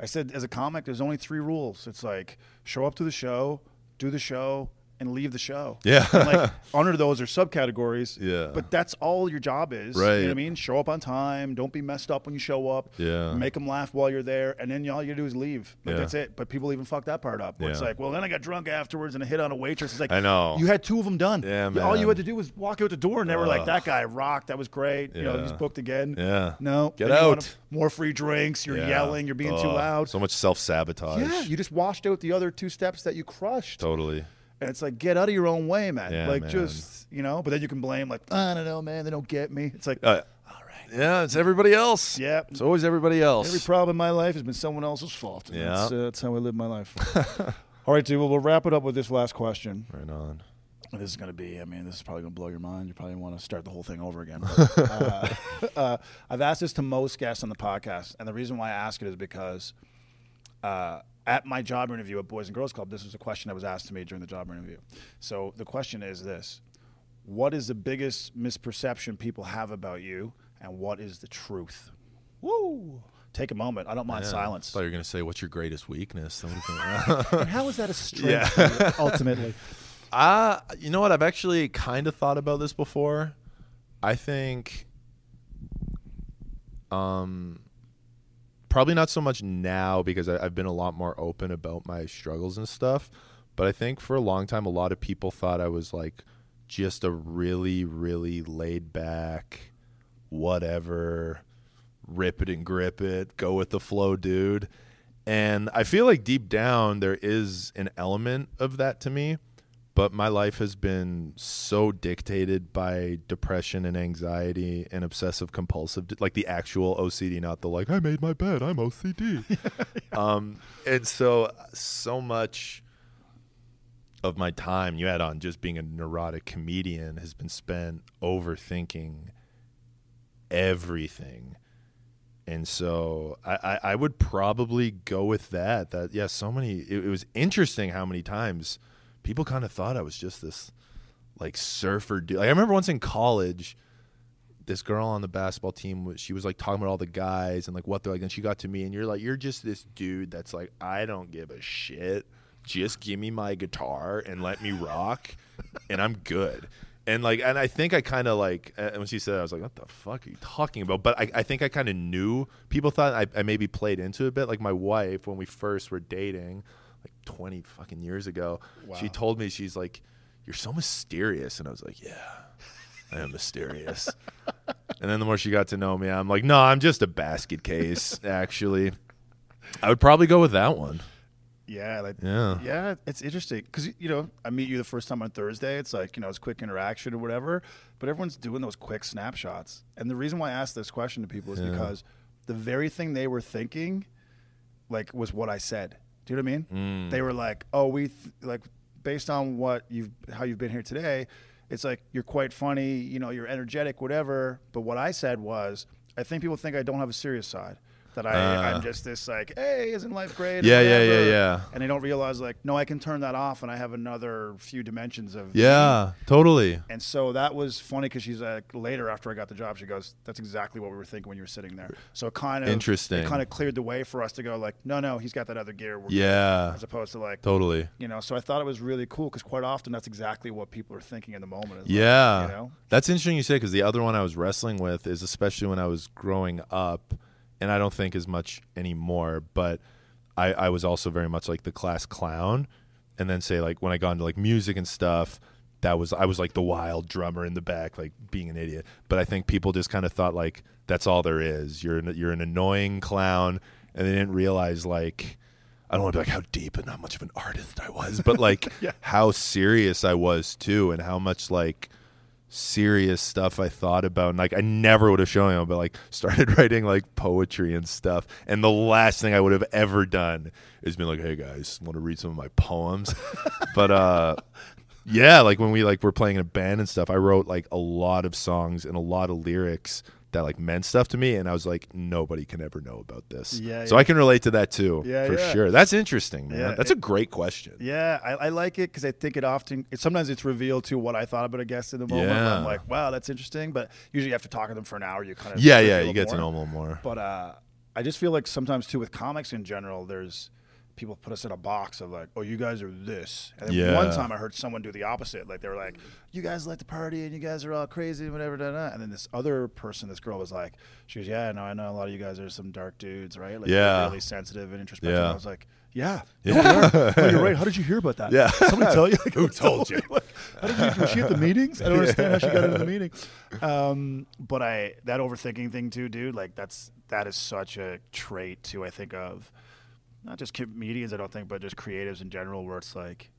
I said, as a comic, there's only three rules. It's like show up to the show, do the show, and leave the show. Yeah. And like under those are subcategories. Yeah. But that's all your job is. You know Right. what I mean? Show up on time. Don't be messed up when you show up. Yeah. Make them laugh while you're there, and then all you do is leave. Like Yeah. that's it. But people even fuck that part up. Where It's like, well, then I got drunk afterwards and I hit on a waitress. It's like I know. you had two of them done. Yeah, man. All you had to do was walk out the door, and they were like, "That guy rocked. That was great. You know, Yeah. he's booked again." Yeah. No, Get out. More free drinks. You're Yeah. yelling. You're being too loud. So much self sabotage. yeah, you just washed out the other two steps that you crushed. totally. And it's like, get out of your own way, man. Yeah, like, man. just you know. But then you can blame, like, I don't know, man. They don't get me. It's like, Uh, all right. yeah, it's everybody else. Yeah. It's always everybody else. Every problem in my life has been someone else's fault. Yeah. That's, uh, that's how I live my life. All right, dude. Well, we'll wrap it up with this last question. right on. This is going to be, I mean, this is probably going to blow your mind. You probably want to start the whole thing over again. But, uh, uh, I've asked this to most guests on the podcast. And the reason why I ask it is because uh, at my job interview at Boys and Girls Club, this was a question that was asked to me during the job interview. So the question is this What is the biggest misperception people have about you? And what is the truth? Woo! Take a moment. I don't mind Yeah. silence. I thought you were gonna say what's your greatest weakness. That would've been- And how is that a strength for you, ultimately? Uh, you know what? I've actually kind of thought about this before. I think, um, probably not so much now because I, I've been a lot more open about my struggles and stuff. But I think for a long time, a lot of people thought I was like just a really, really laid back, whatever, rip it and grip it, go with the flow, dude. And I feel like deep down there is an element of that to me, but my life has been so dictated by depression and anxiety and obsessive compulsive, like the actual OCD, not the like I made my bed, I'm OCD. um, and so so much of my time you add on just being a neurotic comedian has been spent overthinking everything and so I, I, I would probably go with that that yeah so many it, it was interesting how many times people kind of thought i was just this like surfer dude. Like, i remember once in college this girl on the basketball team she was like talking about all the guys and like what they're like and she got to me and you're like you're just this dude that's like i don't give a shit. Just give me my guitar and let me rock and i'm good. And like and i think i kind of like uh, when she said that, i was like what the fuck are you talking about? But i, I think i kind of knew people thought I, I maybe played into it a bit. Like my wife when we first were dating like 20 fucking years ago she told me she's like you're so mysterious and i was like yeah i am mysterious and then the more she got to know me i'm like no i'm just a basket case actually i would probably go with that one Yeah, like Yeah. yeah, it's interesting because you know I meet you the first time on Thursday. It's like you know it's quick interaction or whatever, but everyone's doing those quick snapshots. And the reason why I asked this question to people is Yeah. because the very thing they were thinking, like, was what I said. Do you know what I mean? Mm. They were like, "Oh, we th- like based on what you've how you've been here today, it's like you're quite funny. You know, you're energetic, whatever." But what I said was, I think people think I don't have a serious side. That I, Ah. I'm just this like, hey, isn't life great? Yeah, yeah, yeah, yeah. and they don't realize like no i can turn that off and i have another few dimensions of me. Yeah, totally. and so that was funny because she's like later after i got the job she goes that's exactly what we were thinking when you were sitting there so it kind of Interesting. it kind of cleared the way for us to go like no no he's got that other gear We're good," Yeah, as opposed to like totally. you know so i thought it was really cool because quite often that's exactly what people are thinking in the moment is like, Yeah. you know That's interesting you say because the other one I was wrestling with is especially when I was growing up, and I don't think as much anymore, but I, I was also very much like the class clown. And then say like when I got into like music and stuff, that was I was like the wild drummer in the back, like being an idiot. But I think people just kind of thought like that's all there is. You're an, you're an annoying clown, and they didn't realize like I don't want to be like how deep and how much of an artist I was, but like Yeah. how serious I was too, and how much like serious stuff I thought about. And like I never would have shown him, but like started writing like poetry and stuff. And the last thing I would have ever done is been like, "Hey guys, want to read some of my poems?" but uh, yeah, like when we like were playing in a band and stuff, I wrote like a lot of songs and a lot of lyrics that like meant stuff to me and I was like nobody can ever know about this. Yeah, so yeah. I can relate to that too Yeah, for yeah. sure. That's interesting, man. Yeah, That's a great question. Yeah, I, I like it because I think it often. It, sometimes it's revealed to what I thought about a guest in the moment. I'm like, wow, that's interesting. But usually you have to talk to them for an hour. You kind of Yeah, yeah, you get to know them a little more. But uh, I just feel like sometimes too with comics in general, there's people put us in a box of like, oh, you guys are this. And then Yeah. one time I heard someone do the opposite. Like they were like, you guys like to party and you guys are all crazy and whatever. Da, da. And then this other person, this girl was like, she goes, yeah, no, I know a lot of you guys are some dark dudes, right? Like Yeah. really sensitive and introspective. Yeah. I was like, yeah, Yeah. no. No, you're right. How did you hear about that? Yeah. somebody tell you? Like, Who told you? Like, how did you? Was she at the meetings? I don't understand how she got into the meeting. Um, but I that overthinking thing too, dude. Like that's that is such a trait too. I think of not just comedians. I don't think, but just creatives in general, where it's like.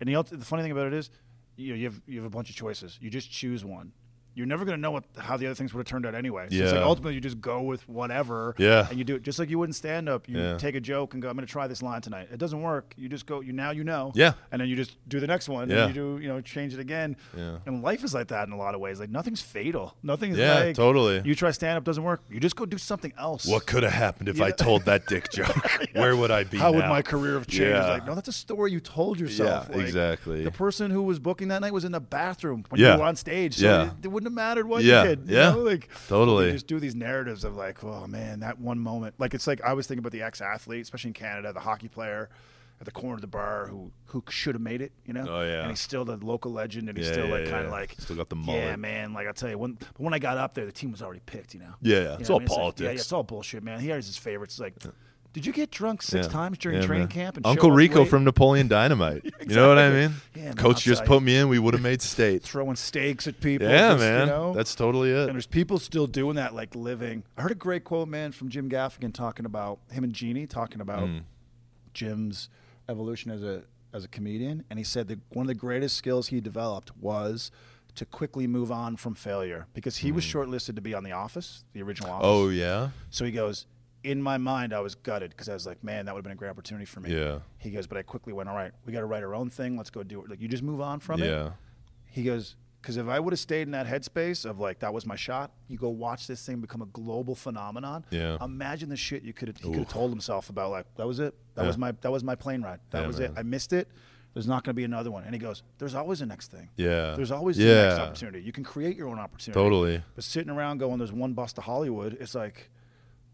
And the, the funny thing about it is, you know, you have you have a bunch of choices. You just choose one. You're never going to know what how the other things would have turned out anyway. So it's like ultimately you just go with whatever. Yeah. And you do it just like you wouldn't stand up. You Yeah. take a joke and go, I'm going to try this line tonight. It doesn't work. You just go. You now you know. Yeah. And then you just do the next one. Yeah. And you do you know change it again. Yeah. And life is like that in a lot of ways. Like nothing's fatal. Nothing's Yeah, like totally. You try stand up doesn't work. You just go do something else. What could have happened if I told that dick joke? Where would I be How would my career have changed? Yeah. Like, no, that's a story you told yourself. Yeah, Like, exactly. The person who was booking that night was in the bathroom when Yeah. you were on stage. So Yeah. it, it wouldn't have mattered what Yeah, you did. you yeah. know? Like Totally. Just do these narratives of like, oh man, that one moment. Like it's like I was thinking about the ex athlete, especially in Canada, the hockey player at the corner of the bar who who should have made it, you know? Oh, yeah. And he's still the local legend and he's Yeah, still yeah, like kind yeah. of like Still got the mullet. Yeah, man. Like I tell you, when but when I got up there, the team was already picked, you know. Yeah. You It's know all I mean? like- politics. yeah, yeah, it's all bullshit, man. He has his favorites. It's like, did you get drunk six Yeah. times during Yeah, training man. camp? And Uncle Rico late? from Napoleon Dynamite. You know what I mean? Yeah, Coach just put me in. We would have made state. throwing steaks at people. Yeah, just, man. You know? That's totally it. and there's people still doing that, like living. I heard a great quote, man, from Jim Gaffigan talking about him and Jeannie talking about Mm. Jim's evolution as a as a comedian, and he said that one of the greatest skills he developed was to quickly move on from failure because he was shortlisted to be on The Office, the original Office. Mm. Oh yeah. So he goes, in my mind, I was gutted because I was like, man, that would have been a great opportunity for me. Yeah. He goes, but I quickly went, all right, we got to write our own thing. Let's go do it. Like, you just move on from it. Yeah. He goes, because if I would have stayed in that headspace of like, that was my shot, you go watch this thing become a global phenomenon. Yeah. Imagine the shit you could have, he could have told himself about like, that was it. That Yeah. was my, that was my plane ride. That Yeah, was man. it. I missed it. There's not going to be another one. And he goes, there's always a next thing. Yeah. There's always the next Yeah. opportunity. You can create your own opportunity. Totally. But sitting around going, "There's one bus to Hollywood," it's like,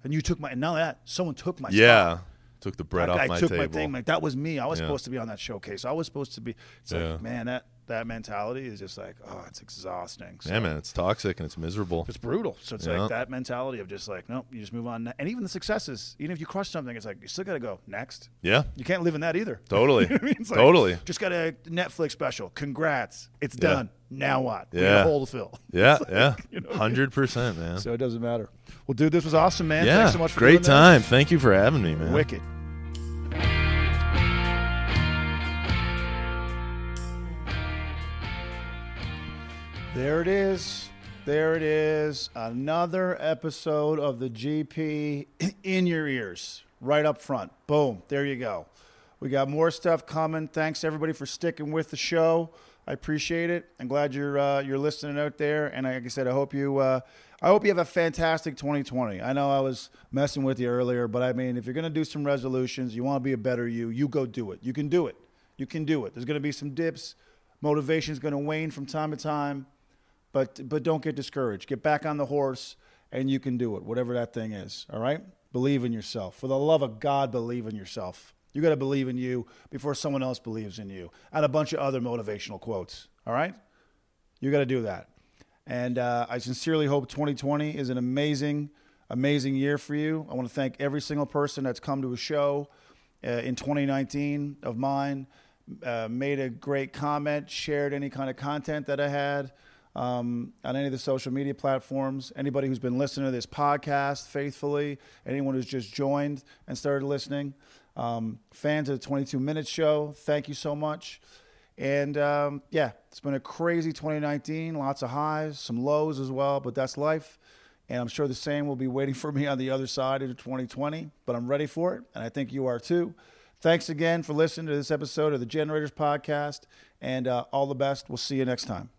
and you took my, and now that someone took my Yeah. spot. Took the bread Like, off I my took table. my thing. Like that was me. I was Yeah. supposed to be on that showcase. I was supposed to be. It's Yeah. like, man, that that mentality is just like, oh, it's exhausting. So yeah, man. It's toxic and it's miserable. It's brutal. So it's Yeah. like that mentality of just like, nope, you just move on. And even the successes, even if you crush something, it's like you still got to go next. Yeah. You can't live in that either. Totally. You know I mean? It's like, Totally. Just got a Netflix special. Congrats. It's done. Now what? Yeah. hole to fill. Yeah. Like, yeah. you know what I mean? Hundred percent, man. So it doesn't matter. Well, dude, this was awesome, man. Yeah, Thanks so much for great time. This. Thank you for having me, man. Wicked. There it is. There it is. Another episode of the GP in your ears, right up front. Boom. There you go. We got more stuff coming. Thanks everybody for sticking with the show. I appreciate it. I'm glad you're uh, you're listening out there. And like I said, I hope you uh, I hope you have a fantastic 2020. I know I was messing with you earlier, but I mean, if you're gonna do some resolutions, you want to be a better you, you go do it. You can do it. You can do it. There's gonna be some dips. Motivation's gonna wane from time to time, but but don't get discouraged. Get back on the horse, and you can do it. Whatever that thing is. All right. Believe in yourself. For the love of God, believe in yourself. You got to believe in you before someone else believes in you. And a bunch of other motivational quotes. All right? You got to do that. And uh, I sincerely hope 2020 is an amazing, amazing year for you. I want to thank every single person that's come to a show uh, in 2019 of mine, uh, made a great comment, shared any kind of content that I had um, on any of the social media platforms. Anybody who's been listening to this podcast faithfully, anyone who's just joined and started listening. Um, fans of the 22 Minutes Show, thank you so much. And um, yeah, it's been a crazy 2019. Lots of highs, some lows as well, but that's life. And I'm sure the same will be waiting for me on the other side of 2020, but I'm ready for it. And I think you are too. Thanks again for listening to this episode of the Generators Podcast. And uh, all the best. We'll see you next time.